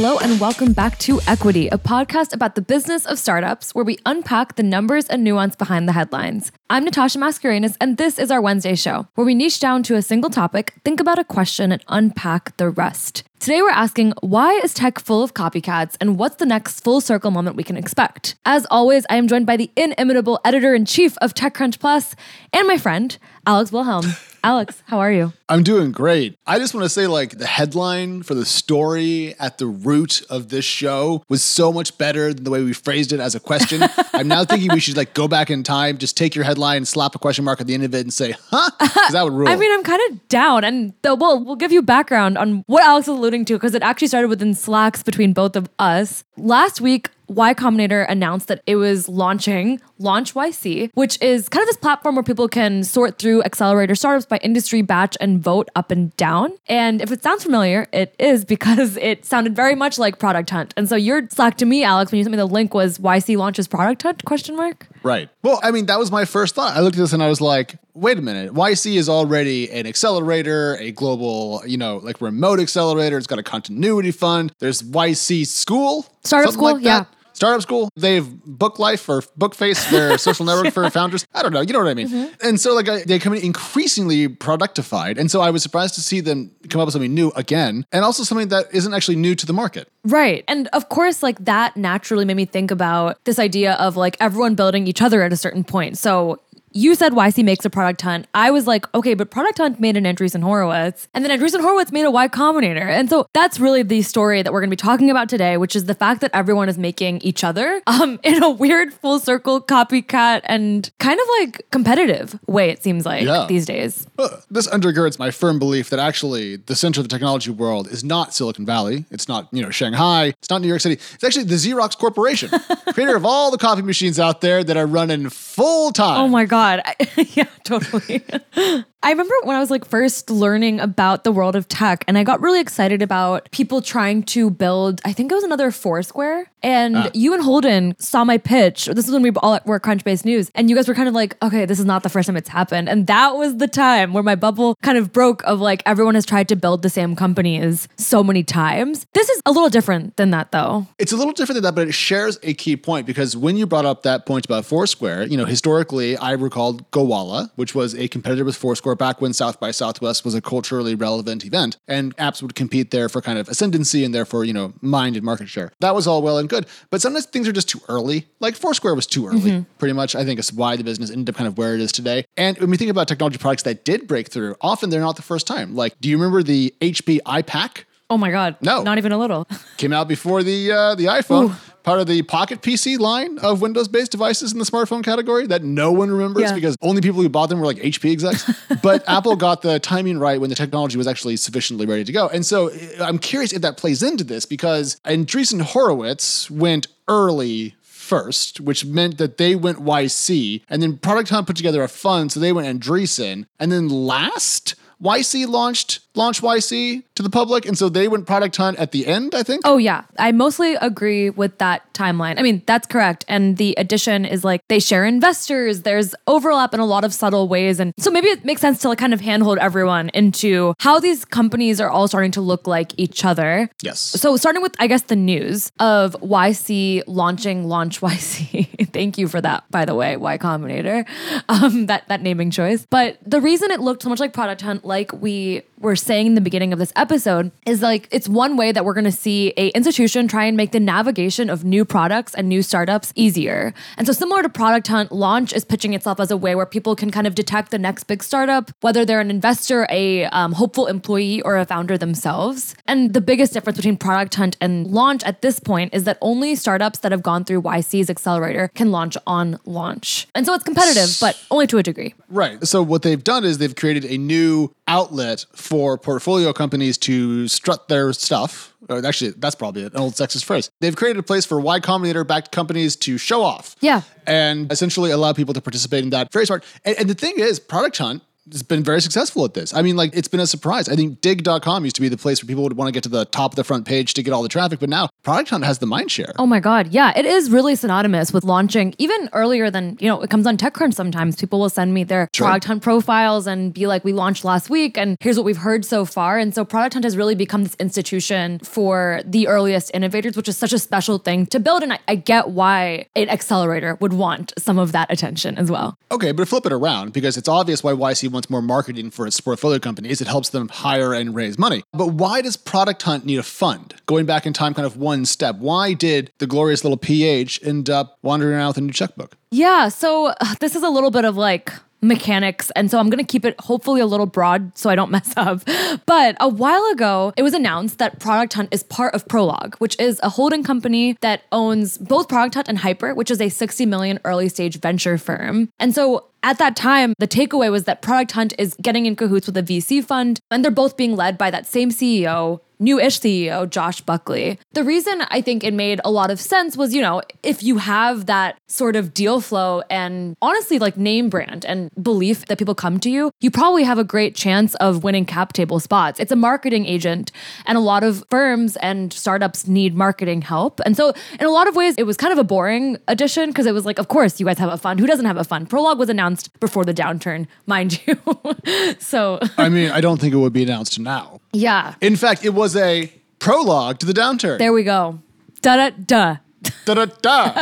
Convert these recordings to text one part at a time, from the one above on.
Hello, and welcome back to Equity, a podcast about the business of startups where we unpack the numbers and nuance behind the headlines. I'm Natasha Mascarenhas, and this is our Wednesday show where we niche down to a single topic, think about a question, and unpack the rest. Today, we're asking why is tech full of copycats and what's the next full circle moment we can expect? As always, I am joined by the inimitable editor in chief of TechCrunch Plus and my friend, Alex Wilhelm. Alex, how are you? I'm doing great. I just want to say, like, the headline for the story at the root of this show was so much better than the way we phrased it as a question. I'm now thinking we should, like, go back in time, just take your headline, slap a question mark at the end of it, and say, huh? Because that would rule. I mean, I'm kind of down, and though we'll, we'll give you background on what Alex is alluding to because it actually started within slacks between both of us. Last week, Y Combinator announced that it was launching Launch YC, which is kind of this platform where people can sort through accelerator startups by industry, batch, and vote up and down. And if it sounds familiar, it is because it sounded very much like Product Hunt. And so your Slack to me, Alex, when you sent me the link was YC launches Product Hunt? Question mark. Right. Well, I mean, that was my first thought. I looked at this and I was like, wait a minute. YC is already an accelerator, a global, you know, like remote accelerator. It's got a continuity fund. There's YC School. Startup school, like yeah. Startup school, they've Book Life or Bookface, their social network for founders. I don't know, you know what I mean. Mm-hmm. And so, like, I, they come in increasingly productified, and so I was surprised to see them come up with something new again, and also something that isn't actually new to the market. Right, and of course, like that naturally made me think about this idea of like everyone building each other at a certain point. So you said YC makes a product hunt. I was like, okay, but product hunt made an Andreessen Horowitz, and then Andreessen Horowitz made a Y Combinator. And so that's really the story that we're going to be talking about today, which is the fact that everyone is making each other um, in a weird full circle copycat and kind of like competitive way, it seems like yeah. these days. This undergirds my firm belief that actually the center of the technology world is not Silicon Valley. It's not, you know, Shanghai. It's not New York City. It's actually the Xerox Corporation, creator of all the coffee machines out there that are running full time. Oh my God. God. I, yeah, totally. I remember when I was like first learning about the world of tech and I got really excited about people trying to build, I think it was another Foursquare. And ah. you and Holden saw my pitch. This is when we all were Crunchbase News. And you guys were kind of like, okay, this is not the first time it's happened. And that was the time where my bubble kind of broke of like everyone has tried to build the same companies so many times. This is a little different than that though. It's a little different than that, but it shares a key point because when you brought up that point about Foursquare, you know, historically, I recalled Gowalla, which was a competitor with Foursquare back when South by Southwest was a culturally relevant event, and apps would compete there for kind of ascendancy and therefore, you know, mind and market share. That was all well and good. But sometimes things are just too early. Like Foursquare was too early, mm-hmm. pretty much. I think it's why the business ended up kind of where it is today. And when we think about technology products that did break through, often they're not the first time. Like, do you remember the HP iPAQ? Oh my God. No. Not even a little. Came out before the uh, the iPhone. Ooh. Part of the Pocket PC line of Windows based devices in the smartphone category that no one remembers yeah. because only people who bought them were like HP execs. but Apple got the timing right when the technology was actually sufficiently ready to go. And so uh, I'm curious if that plays into this because Andreessen Horowitz went early first, which meant that they went YC, and then Product Hunt put together a fund, so they went Andreessen, and then last YC launched Launch YC to the public, and so they went Product Hunt at the end. I think. Oh yeah, I mostly agree with that timeline. I mean, that's correct. And the addition is like they share investors. There's overlap in a lot of subtle ways, and so maybe it makes sense to like kind of handhold everyone into how these companies are all starting to look like each other. Yes. So starting with I guess the news of YC launching Launch YC. Thank you for that, by the way, Y Combinator. Um, that that naming choice. But the reason it looked so much like Product Hunt like we were saying in the beginning of this episode is like it's one way that we're going to see a institution try and make the navigation of new products and new startups easier. And so similar to Product Hunt, Launch is pitching itself as a way where people can kind of detect the next big startup, whether they're an investor, a um, hopeful employee, or a founder themselves. And the biggest difference between Product Hunt and Launch at this point is that only startups that have gone through YC's accelerator can launch on Launch. And so it's competitive, but only to a degree. Right. So what they've done is they've created a new outlet for portfolio companies to strut their stuff. Or actually, that's probably an old sexist phrase. They've created a place for Y Combinator backed companies to show off. Yeah. And essentially allow people to participate in that. Very smart. And, and the thing is, Product Hunt has been very successful at this. I mean, like it's been a surprise. I think digg.com used to be the place where people would want to get to the top of the front page to get all the traffic, but now Product Hunt has the mind share. Oh my God. Yeah, it is really synonymous with launching even earlier than, you know, it comes on TechCrunch sometimes. People will send me their Sure. Product Hunt profiles and be like, we launched last week and here's what we've heard so far. And so Product Hunt has really become this institution for the earliest innovators, which is such a special thing to build. And I, I get why an accelerator would want some of that attention as well. Okay, but flip it around because it's obvious why YC wants more marketing for its portfolio companies. It helps them hire and raise money. But why does Product Hunt need a fund? Going back in time, kind of one step, why did the glorious little PH end up wandering around with a new checkbook? Yeah, so uh, this is a little bit of like mechanics. And so I'm going to keep it hopefully a little broad so I don't mess up. But a while ago, it was announced that Product Hunt is part of Prologue, which is a holding company that owns both Product Hunt and Hyper, which is a 60 million early stage venture firm. And so at that time, the takeaway was that Product Hunt is getting in cahoots with a VC fund, and they're both being led by that same CEO, new ish CEO, Josh Buckley. The reason I think it made a lot of sense was, you know, if you have that sort of deal flow and honestly like name brand and belief that people come to you, you probably have a great chance of winning cap table spots. It's a marketing agent, and a lot of firms and startups need marketing help. And so, in a lot of ways, it was kind of a boring addition because it was like, of course, you guys have a fund. Who doesn't have a fund? Prologue was announced before the downturn, mind you. so, I mean, I don't think it would be announced now. yeah, In fact, it was a prologue to the downturn. there we go. Da da da. Da da da.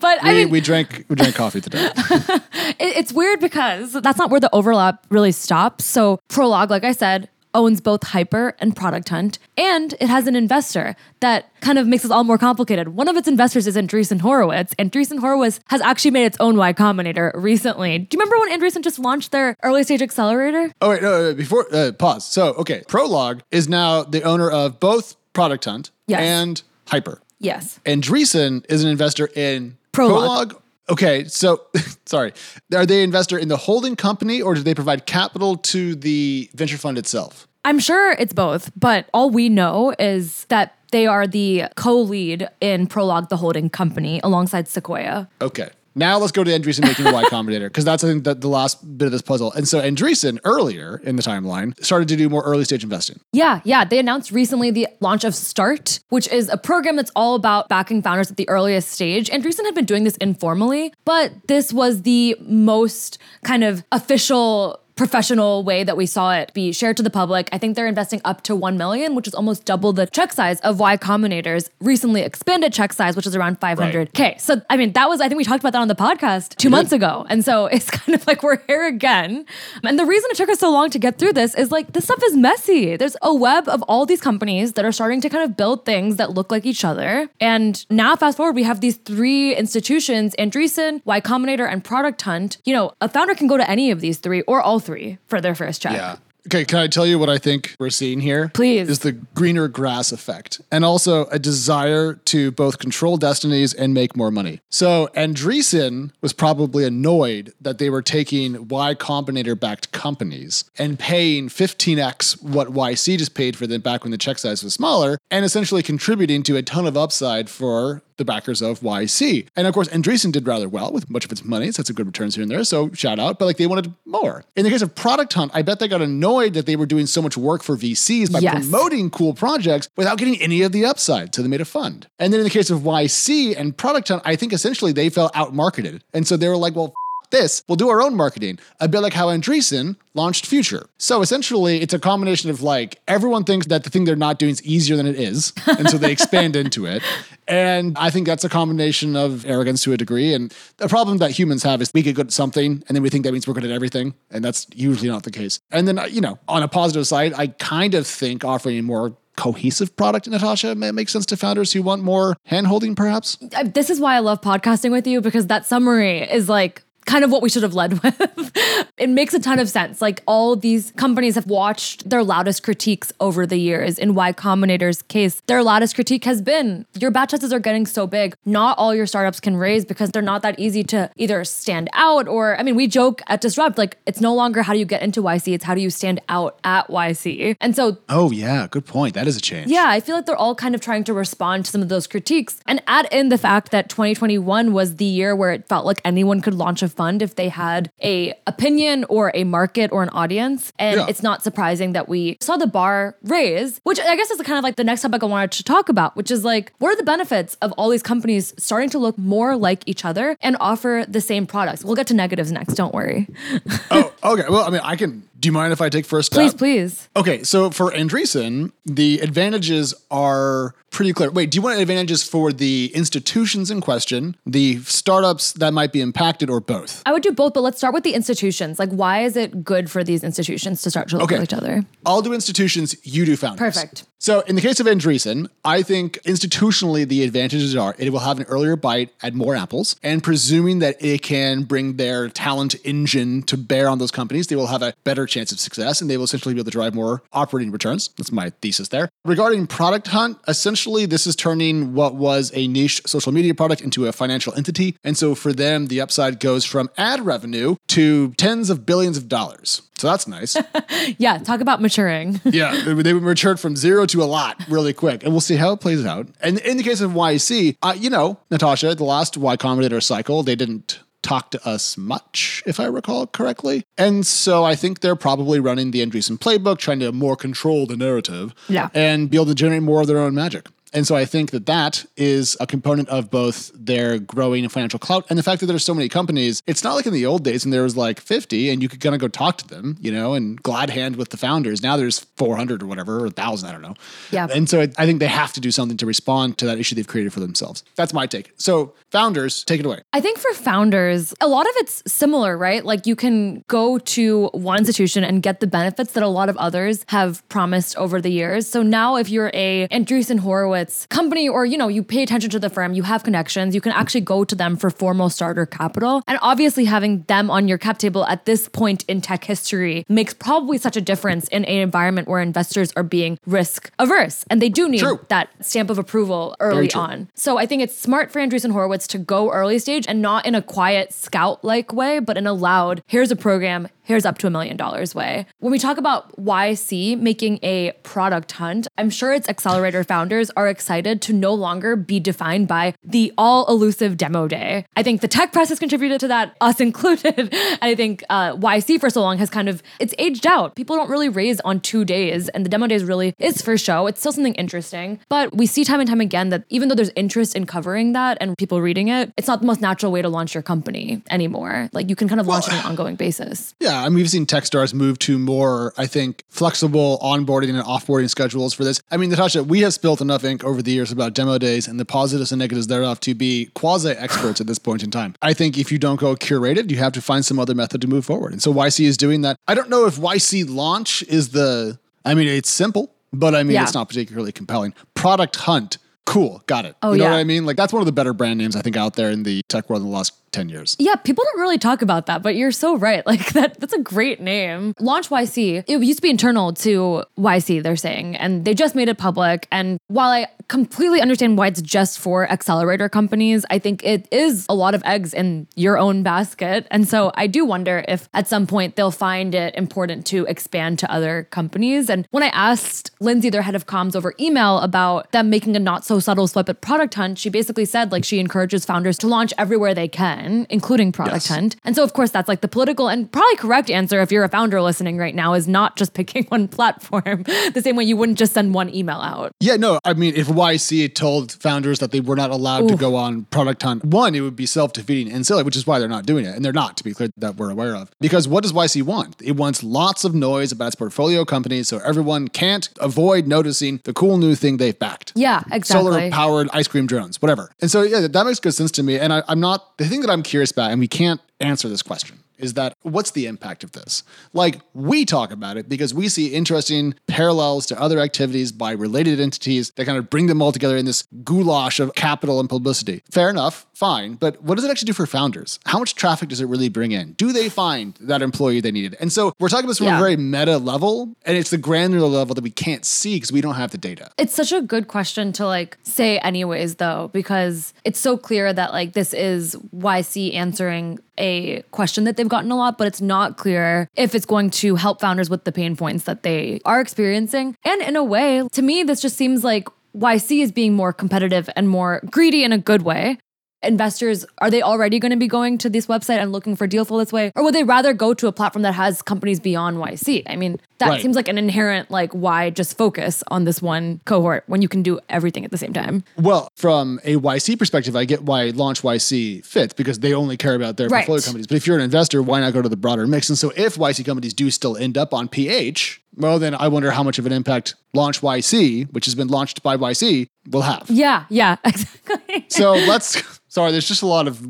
But I we, mean, we drank we drank coffee today. it- it's weird because that's not where the overlap really stops. So Prologue, like I said, owns both Hyper and Product Hunt, and it has an investor that kind of makes it all more complicated. One of its investors is Andreessen Horowitz, and Andreessen Horowitz has actually made its own Y Combinator recently. Do you remember when Andreessen just launched their early stage accelerator? Oh wait, no, no, before uh, pause. So okay, Prologue is now the owner of both Product Hunt Yes. and Hyper. Yes. Andreessen is an investor in Prologue. Okay, so sorry. Are they investor in the holding company or do they provide capital to the venture fund itself? I'm sure it's both, but all we know is that they are the co lead in Prologue, the holding company, alongside Sequoia. Okay. Now let's go to Andreessen making Y Combinator because that's I think the, the last bit of this puzzle. And so Andreessen earlier in the timeline started to do more early stage investing. Yeah, yeah. They announced recently the launch of Start, which is a program that's all about backing founders at the earliest stage. Andreessen had been doing this informally, but this was the most kind of official professional way that we saw it be shared to the public. I think they're investing up to 1 million, which is almost double the check size of Y Combinator's recently expanded check size, which is around 500K. So, I mean, that was, I think we talked about that on the podcast two months ago. And so it's kind of like we're here again. And the reason it took us so long to get through this is like this stuff is messy. There's a web of all these companies that are starting to kind of build things that look like each other. And now, fast forward, we have these three institutions Andreessen, Y Combinator, and Product Hunt. You know, a founder can go to any of these three or all three for their first check. Okay, can I tell you what I think we're seeing here? Please. Is the greener grass effect and also a desire to both control destinies and make more money. So Andreessen was probably annoyed that they were taking Y Combinator backed companies and paying 15x what YC just paid for them back when the check size was smaller and essentially contributing to a ton of upside for the backers of YC. And of course, Andreessen did rather well with much of its money. So that's a good returns here and there. So shout out. But like they wanted more. In the case of Product Hunt, I bet they got annoyed that they were doing so much work for VCs by Yes. promoting cool projects without getting any of the upside. So they made a fund. And then in the case of YC and Product Hunt, I think essentially they felt outmarketed. And so they were like, well, this, we'll do our own marketing. A bit like how Andreessen launched Future. So essentially, it's a combination of like everyone thinks that the thing they're not doing is easier than it is. And so they expand into it. And I think that's a combination of arrogance to a degree. And the problem that humans have is we get good at something and then we think that means we're good at everything. And that's usually not the case. And then, uh, you know, on a positive side, I kind of think offering a more cohesive product, Natasha, may make sense to founders who want more handholding, perhaps. This is why I love podcasting with you because that summary is like kind of what we should have led with. it makes a ton of sense. Like all these companies have watched their loudest critiques over the years. In Y Combinator's case, their loudest critique has been your batch sizes are getting so big. Not all your startups can raise because they're not that easy to either stand out or I mean, we joke at Disrupt, like it's no longer how do you get into YC, it's how do you stand out at YC. And so Oh, yeah. Good point. That is a change. yeah, I feel like they're all kind of trying to respond to some of those critiques and add in the fact that 2021 was the year where it felt like anyone could launch a fund if they had a opinion or a market or an audience. And Yeah. it's not surprising that we saw the bar raise, which I guess is kind of like the next topic I wanted to talk about, which is like, what are the benefits of all these companies starting to look more like each other and offer the same products? We'll get to negatives next, don't worry. oh, okay. Well, I mean, I can. Do you mind if I take first? Please, stab? please. Okay, so for Andreessen, the advantages are pretty clear. Wait, do you want advantages for the institutions in question, the startups that might be impacted, or both? I would do both, but let's start with the institutions. Like, why is it good for these institutions to start to look Okay. like each other? I'll do institutions, you do founders. Perfect. So in the case of Andreessen, I think institutionally the advantages are it will have an earlier bite at more apples, and presuming that it can bring their talent engine to bear on those companies, they will have a better chance of success, and they will essentially be able to drive more operating returns. That's my thesis there. Regarding Product Hunt, essentially this is turning what was a niche social media product into a financial entity, and so for them the upside goes from ad revenue to tens of billions of dollars. So that's nice. Yeah, talk about maturing. Yeah, they they matured from zero to a lot really quick, and we'll see how it plays out. And in the case of YC, uh, you know, Natasha, the last Y Combinator cycle, they didn't talk to us much, if I recall correctly. And so I think they're probably running the Andreessen playbook, trying to more control the narrative Yeah. and be able to generate more of their own magic. And so I think that that is a component of both their growing financial clout and the fact that there's so many companies. It's not like in the old days when there was like 50 and you could kind of go talk to them, you know, and glad hand with the founders. Now there's 400 or whatever, or 1,000, I don't know. Yeah. And so I I think they have to do something to respond to that issue they've created for themselves. That's my take. So founders, take it away. I think for founders, a lot of it's similar, right? Like you can go to one institution and get the benefits that a lot of others have promised over the years. So now if you're a Andreessen Horowitz company or you know, you pay attention to the firm, you have connections, you can actually go to them for formal starter capital. And obviously having them on your cap table at this point in tech history makes probably such a difference in an environment where investors are being risk averse and they do need True. that stamp of approval early on. So I think it's smart for Andreessen Horowitz to go early stage and not in a quiet scout like way, but in a loud, here's a program, here's up to a million dollars way. When we talk about YC making a product hunt, I'm sure its accelerator founders are excited to no longer be defined by the all elusive demo day. I think the tech press has contributed to that, us included. and I think uh, YC for so long has kind of, it's aged out. People don't really raise on two days, and the demo days really is for show. It's still something interesting, but we see time and time again that even though there's interest in covering that and people reading it, it's not the most natural way to launch your company anymore. Like you can kind of launch it on an ongoing basis. Yeah, I mean, we've seen Techstars move to more, I think, flexible onboarding and offboarding schedules for this. I mean, Natasha, we have spilled enough ink over the years about demo days and the positives and negatives thereof to be quasi experts at this point in time. I think if you don't go curated, you have to find some other method to move forward. And so YC is doing that. I don't know if YC launch is the, I mean, it's simple, but I mean, Yeah. it's not particularly compelling. Product Hunt, cool, got it. Oh, you know yeah. what I mean? Like, that's one of the better brand names I think out there in the tech world in the last 10 years. Yeah, people don't really talk about that, but you're so right. Like that that's a great name. Launch YC. It used to be internal to YC, they're saying, and they just made it public. And while I completely understand why it's just for accelerator companies, I think it is a lot of eggs in your own basket. And so I do wonder if at some point they'll find it important to expand to other companies. And when I asked Lindsay, their head of comms over email about them making a not so subtle swipe at Product Hunt, she basically said like she encourages founders to launch everywhere they can, including Product Yes. Hunt. And so, of course, that's like the political and probably correct answer if you're a founder listening right now is not just picking one platform, the same way you wouldn't just send one email out. Yeah, no, I mean, if YC told founders that they were not allowed to go on Product Hunt, one, it would be self defeating and silly, which is why they're not doing it. And they're not, to be clear, that we're aware of. Because what does YC want? It wants lots of noise about its portfolio companies so everyone can't avoid noticing the cool new thing they've backed. Yeah, exactly. Solar powered ice cream drones, whatever. And so, yeah, that makes good sense to me. And I, I'm not, the thing that I'm curious about, and we can't answer this question, is that what's the impact of this? Like, we talk about it because we see interesting parallels to other activities by related entities that kind of bring them all together in this goulash of capital and publicity. Fair enough, fine. But what does it actually do for founders? How much traffic does it really bring in? Do they find that employee they needed? And so we're talking about this from Yeah. a very meta level, and it's the granular level that we can't see because we don't have the data. It's such a good question to like say anyways though because it's so clear that like this is YC answering a question that they've gotten a lot but it's not clear if it's going to help founders with the pain points that they are experiencing. And in a way to me this just seems like YC is being more competitive and more greedy in a good way investors are they already going to be going to this website and looking for deal flow this way, or would they rather go to a platform that has companies beyond YC? I mean, that Right. seems like an inherent like why just focus on this one cohort when you can do everything at the same time. Well, from a YC perspective, I get why Launch YC fits because they only care about their Right. portfolio companies. But if you're an investor, why not go to the broader mix? And so if YC companies do still end up on PH, well, then I wonder how much of an impact Launch YC, which has been launched by YC, will have. Yeah, yeah, exactly. So let's, sorry, there's just a lot of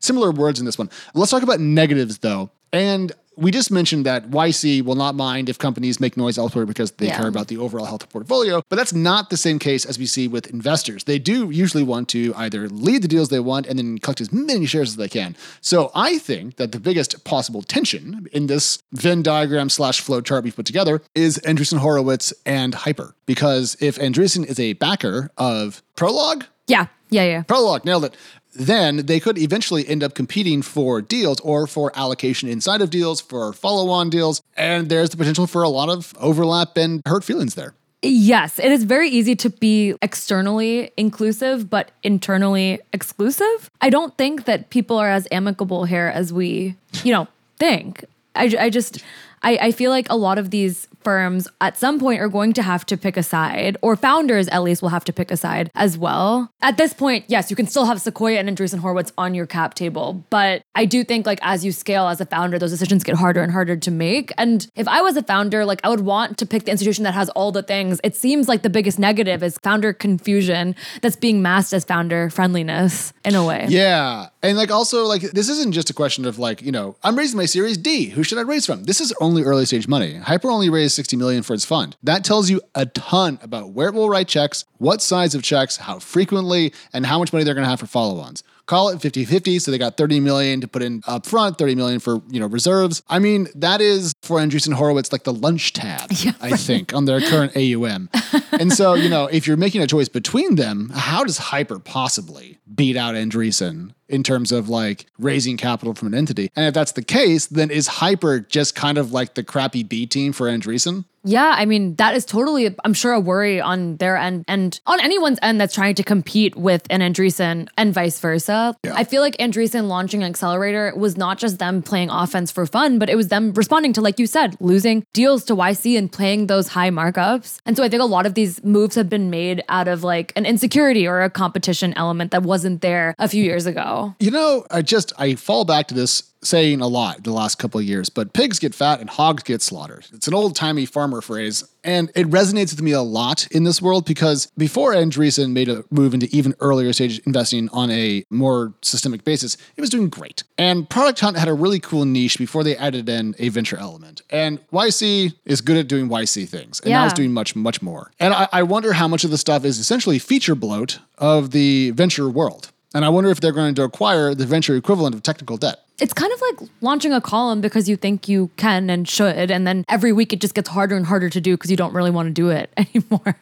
similar words in this one. Let's talk about negatives though. And we just mentioned that YC will not mind if companies make noise elsewhere because they Yeah. care about the overall health of portfolio. But that's not the same case as we see with investors. They do usually want to either lead the deals they want and then collect as many shares as they can. So I think that the biggest possible tension in this Venn diagram slash flow chart we've put together is Andreessen Horowitz and Hyper. Because if Andreessen is a backer of Prologue, yeah, yeah, yeah. Prologue, nailed it. Then they could eventually end up competing for deals or for allocation inside of deals, for follow on deals. And there's the potential for a lot of overlap and hurt feelings there. Yes, it is very easy to be externally inclusive, but internally exclusive. I don't think that people are as amicable here as we, you know, think. I, I just, I, I feel like a lot of these firms at some point are going to have to pick a side, or founders at least will have to pick a side as well. At this point, yes, you can still have Sequoia and Andreessen Horowitz on your cap table, but I do think like as you scale as a founder, those decisions get harder and harder to make. And if I was a founder, like I would want to pick the institution that has all the things. It seems like the biggest negative is founder confusion that's being masked as founder friendliness in a way. Yeah. And like also like this isn't just a question of like, you know, I'm raising my series D. Who should I raise from? This is only early stage money. Hyper only raised 60 million for its fund. That tells you a ton about where it will write checks, what size of checks, how frequently, and how much money they're to have for follow-ons. Call it 50-50, so they got 30 million to put in up front, 30 million for, you know, reserves. I mean, that is for Andreessen Horowitz like the lunch tab, I think, on their current AUM. and so, you know, if you're making a choice between them, how does Hyper possibly beat out Andreessen in terms of like raising capital from an entity? And if that's the case, then is Hyper just kind of like the crappy B team for Andreessen? Yeah, I mean, that is totally, I'm sure, a worry on their end and on anyone's end that's trying to compete with an Andreessen and vice versa. I feel like Andreessen launching an accelerator was not just them playing offense for fun, but it was them responding to, like you said, losing deals to YC and playing those high markups. And so I think a lot of these moves have been made out of like an insecurity or a competition element that wasn't there a few years ago. You know, I just I fall back to this saying a lot the last couple of years, but pigs get fat and hogs get slaughtered. It's an old timey farmer phrase, and it resonates with me a lot in this world because before Andreessen made a move into even earlier stage investing on a more systemic basis, it was doing great. And Product Hunt had a really cool niche before they added in a venture element. And YC is good at doing YC things, and now it's doing much, much more. And I, I wonder how much of the stuff is essentially feature bloat of the venture world. And I wonder if they're going to acquire the venture equivalent of technical debt. It's kind of like launching a column because you think you can and should, and then every week it just gets harder and harder to do because you don't really want to do it anymore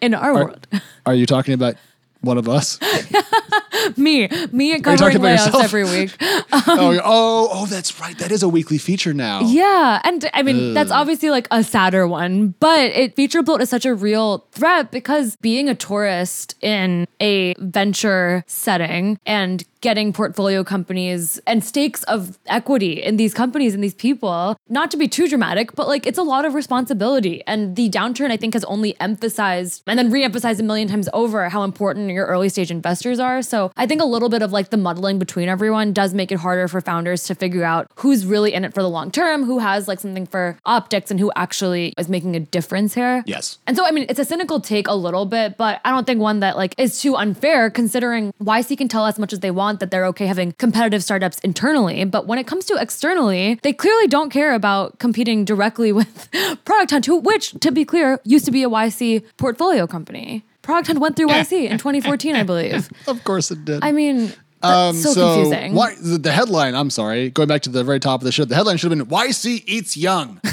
in our world. Are you talking about one of us? me, me and covering layoffs every week. Um, oh, oh, oh, that's right. That is a weekly feature now. Yeah, and I mean that's obviously like a sadder one, but it feature bloat is such a real threat because being a tourist in a venture setting and getting portfolio companies and stakes of equity in these companies and these people, not to be too dramatic, but like it's a lot of responsibility. And the downturn I think has only emphasized and then re-emphasized a million times over how important your early stage investors are. So I think a little bit of like the muddling between everyone does make it harder for founders to figure out who's really in it for the long term, who has like something for optics and who actually is making a difference here. Yes. And so I mean it's a cynical take a little bit, but I don't think one that like is too unfair considering YC can tell as much as they want that they're okay having competitive startups internally, but when it comes to externally, they clearly don't care about competing directly with Product Hunt, who which to be clear used to be a YC portfolio company. Hunt went through YC in 2014, I believe. Of course it did. I mean, that's so, confusing. Why, the, the headline, I'm sorry, going back to the very top of the show, the headline should have been YC Eats Young.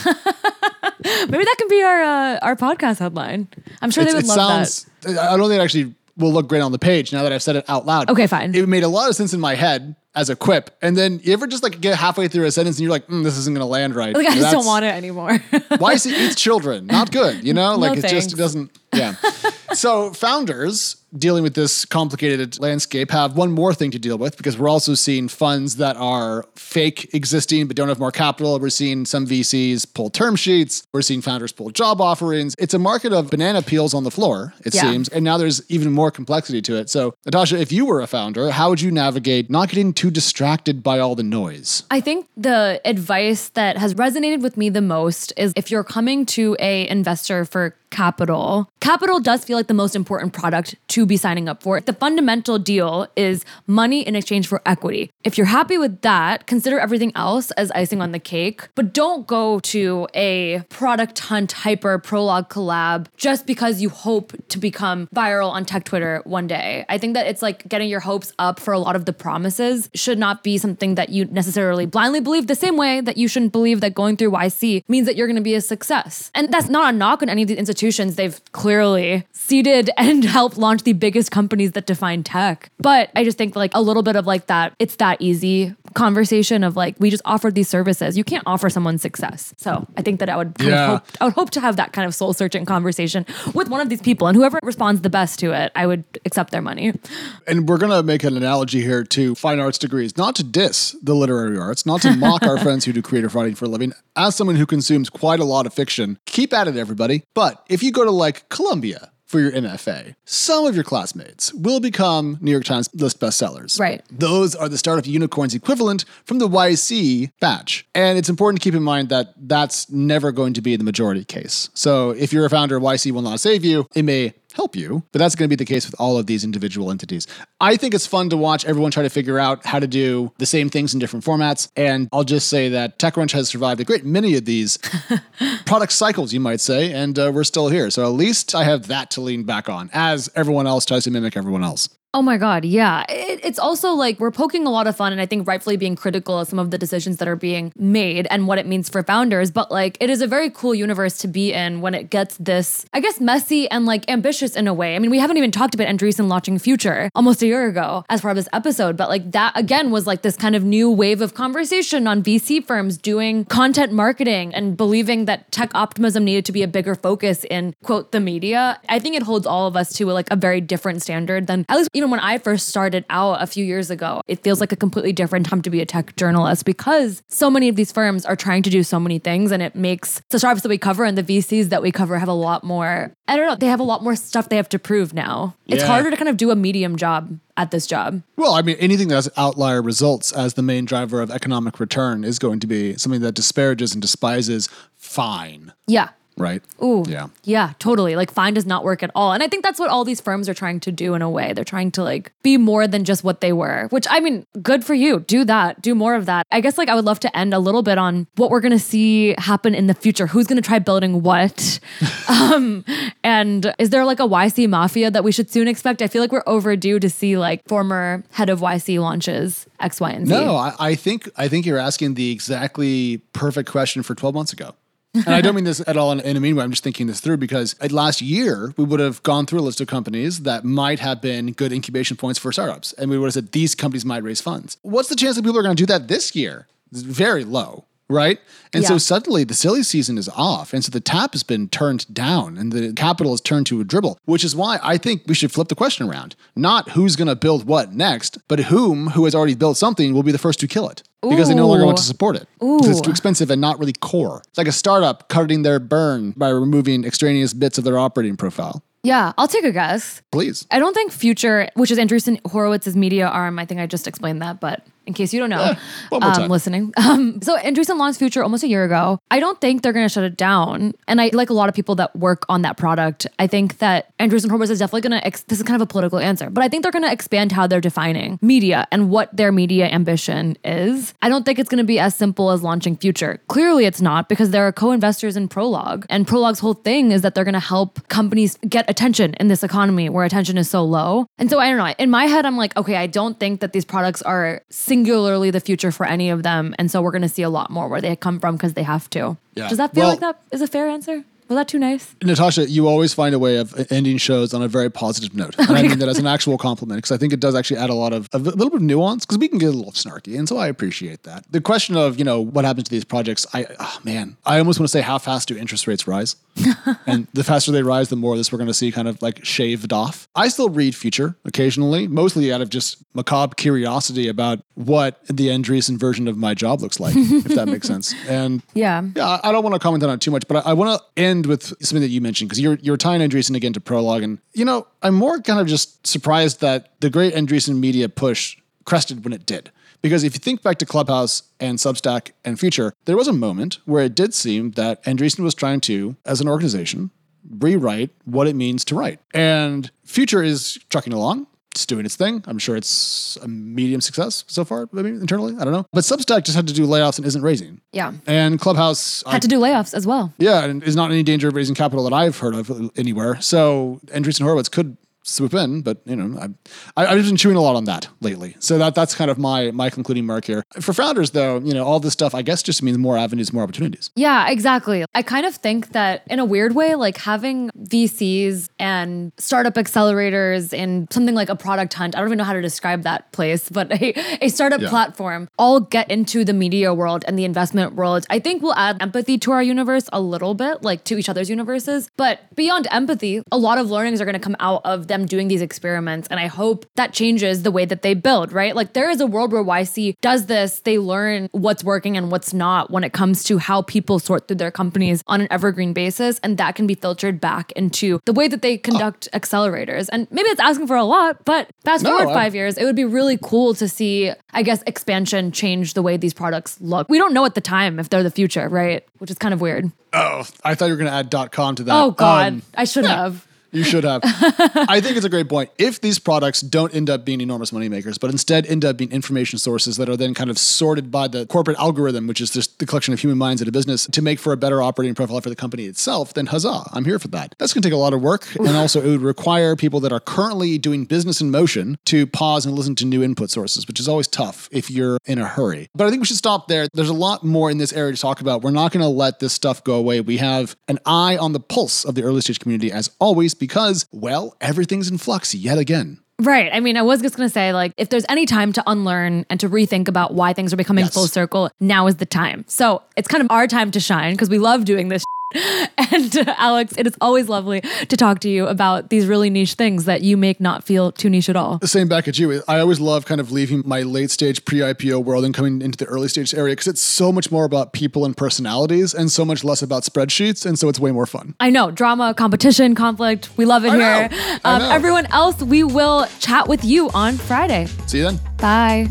Maybe that can be our uh, our podcast headline. I'm sure they would it love sounds, I don't think it actually will look great on the page now that I've said it out loud. Okay, fine. It made a lot of sense in my head as a quip. And then you ever just like get halfway through a sentence and you're like, mm, this isn't going to land right. Like I just don't want it anymore. YC eats children. Not good, you know? Like it just doesn't. Yeah. so founders dealing with this complicated landscape have one more thing to deal with because we're also seeing funds that are fake existing but don't have more capital. We're seeing some VCs pull term sheets. We're seeing founders pull job offerings. It's a market of banana peels on the floor, it Yeah. seems. And now there's even more complexity to it. So, Natasha, if you were a founder, how would you navigate not getting too distracted by all the noise? I think the advice that has resonated with me the most is if you're coming to a investor for capital, capital does feel like the most important product to be signing up for. It. The fundamental deal is money in exchange for equity. If you're happy with that, consider everything else as icing on the cake, but don't go to a product hunt hyper prologue collab just because you hope to become viral on tech Twitter one day. I think that it's like getting your hopes up for a lot of the promises should not be something that you necessarily blindly believe the same way that you shouldn't believe that going through YC means that you're going to be a success. And that's not a knock on any of these institutions. They've clearly seeded and helped launch the biggest companies that define tech. But I just think like a little bit of like that, it's that easy conversation of like, we just offered these services. You can't offer someone success. So I think that I would kind Yeah. of hope I would hope to have that kind of soul searching conversation with one of these people, and whoever responds the best to it, I would accept their money. And we're going to make an analogy here to fine arts degrees, not to diss the literary arts, not to mock our friends who do creative writing for a living. As someone who consumes quite a lot of fiction, keep at it, everybody. But if you go to like Columbia for your MFA, some of your classmates will become New York Times list bestsellers. Right. Those are the startup unicorns equivalent from the YC batch. And it's important to keep in mind that that's never going to be the majority case. So if you're a founder, YC will not save you. It may help you, but that's going to be the case with all of these individual entities. I think it's fun to watch everyone try to figure out how to do the same things in different formats. And I'll just say that TechCrunch has survived a great many of these product cycles, you might say, and uh, we're still here. So at least I have that to lean back on as everyone else tries to mimic everyone else. Oh my God, yeah. It, it's also like we're poking a lot of fun and I think rightfully being critical of some of the decisions that are being made and what it means for founders. But like it is a very cool universe to be in when it gets this, I guess, messy and like ambitious in a way. I mean, we haven't even talked about Andreessen launching Future almost a year ago as part of this episode, but like that again was like this kind of new wave of conversation on VC firms doing content marketing and believing that tech optimism needed to be a bigger focus in quote the media. I think it holds all of us to like a very different standard than at least even when I first started out a few years ago, it feels like a completely different time to be a tech journalist because so many of these firms are trying to do so many things and it makes the startups that we cover and the VCs that we cover have a lot more, I don't know, they have a lot more stuff they have to prove now. It's harder to kind of do a medium job at this job. Well, I mean, anything that has outlier results as the main driver of economic return is going to be something that disparages and despises fine, Yeah. Right? Ooh. Yeah. Yeah, totally. Like fine does not work at all. And I think that's what all these firms are trying to do in a way. They're trying to like be more than just what they were, which I mean, good for you. Do that. Do more of that. I guess like I would love to end a little bit on what we're going to see happen in the future. Who's going to try building what? um and is there like a YC mafia that we should soon expect? I feel like we're overdue to see like former head of YC launches X, Y, and Z. No, I, I think I think you're asking the exactly perfect question for 12 months ago. And I don't mean this at all in, in a mean way. I'm just thinking this through because last year we would have gone through a list of companies that might have been good incubation points for startups, and we would have said these companies might raise funds. What's the chance that people are going to do that this year? It's very low, right? And so suddenly the silly season is off, and so the tap has been turned down, and the capital is turned to a dribble. Which is why I think we should flip the question around: not who's going to build what next, but whom, who has already built something, will be the first to kill it because they no longer want to support it. Because it's too expensive and not really core. It's like a startup cutting their burn by removing extraneous bits of their operating profile. Yeah, I'll take a guess. Please. I don't think Future, which is Andreessen Horowitz's media arm, I think I just explained that, but in case you don't know, more um, listening. Um, so Andreessen launched Future almost a year ago. I don't think they're going to shut it down. And I like a lot of people that work on that product. I think that Andreessen Horowitz is definitely going to, ex- this is kind of a political answer, but I think they're going to expand how they're defining media and what their media ambition is. I don't think it's going to be as simple as launching Future. Clearly it's not because there are co-investors in Prologue. And Prologue's whole thing is that they're going to help companies get attention in this economy where attention is so low. And so I don't know. In my head, I'm like, okay, I don't think that these products are singularly the future for any of them. And so we're going to see a lot more where they come from because they have to. Yeah. Does that feel Well- like that is a fair answer? Was that too nice? Natasha, you always find a way of ending shows on a very positive note. And I mean that as an actual compliment because I think it does actually add a lot of, a little bit of nuance because we can get a little snarky. And so I appreciate that. The question of, you know, what happens to these projects, I, oh man, I almost want to say how fast do interest rates rise? and the faster they rise, the more of this we're going to see kind of like shaved off. I still read Future occasionally, mostly out of just macabre curiosity about what the Andreessen version of my job looks like, if that makes sense. And yeah, yeah, I don't want to comment on it too much, but I, I want to end with something that you mentioned because you're you're tying Andreessen again to Prologue, and you know I'm more kind of just surprised that the great Andreessen media push crested when it did. Because if you think back to Clubhouse and Substack and Future, there was a moment where it did seem that Andreessen was trying to, as an organization, rewrite what it means to write. And Future is trucking along. It's doing its thing. I'm sure it's a medium success so far, maybe internally. I don't know. But Substack just had to do layoffs and isn't raising. Yeah. And Clubhouse had I, to do layoffs as well. Yeah, and is not in any danger of raising capital that I've heard of anywhere. So Andreessen Horowitz could swoop in. But you know, I, I, have been chewing a lot on that lately. So that that's kind of my my concluding mark here. For founders, though, you know, all this stuff I guess just means more avenues, more opportunities. Yeah, exactly. I kind of think that in a weird way, like having VCs and startup accelerators and something like a product hunt. I don't even know how to describe that place, but a, a startup yeah. platform all get into the media world and the investment world. I think we'll add empathy to our universe a little bit, like to each other's universes. But beyond empathy, a lot of learnings are going to come out of them doing these experiments. And I hope that changes the way that they build, right? Like there is a world where YC does this, they learn what's working and what's not when it comes to how people sort through their companies on an evergreen basis. And that can be filtered back into the way that they conduct oh. accelerators. And maybe it's asking for a lot, but fast no, forward five years, it would be really cool to see, I guess, expansion change the way these products look. We don't know at the time if they're the future, right? Which is kind of weird. Oh, I thought you were going to add .com to that. Oh God, um, I should yeah. have. You should have. I think it's a great point. If these products don't end up being enormous moneymakers, but instead end up being information sources that are then kind of sorted by the corporate algorithm, which is just the collection of human minds at a business, to make for a better operating profile for the company itself, then huzzah, I'm here for that. That's going to take a lot of work. And also, it would require people that are currently doing business in motion to pause and listen to new input sources, which is always tough if you're in a hurry. But I think we should stop there. There's a lot more in this area to talk about. We're not going to let this stuff go away. We have an eye on the pulse of the early stage community as always because, well, everything's in flux yet again. Right. I mean, I was just going to say, like, if there's any time to unlearn and to rethink about why things are becoming yes. full circle, now is the time. So it's kind of our time to shine because we love doing this and uh, Alex, it is always lovely to talk to you about these really niche things that you make not feel too niche at all. The same back at you. I always love kind of leaving my late stage pre IPO world and coming into the early stage area because it's so much more about people and personalities and so much less about spreadsheets. And so it's way more fun. I know. Drama, competition, conflict. We love it I here. Um, everyone else, we will chat with you on Friday. See you then. Bye.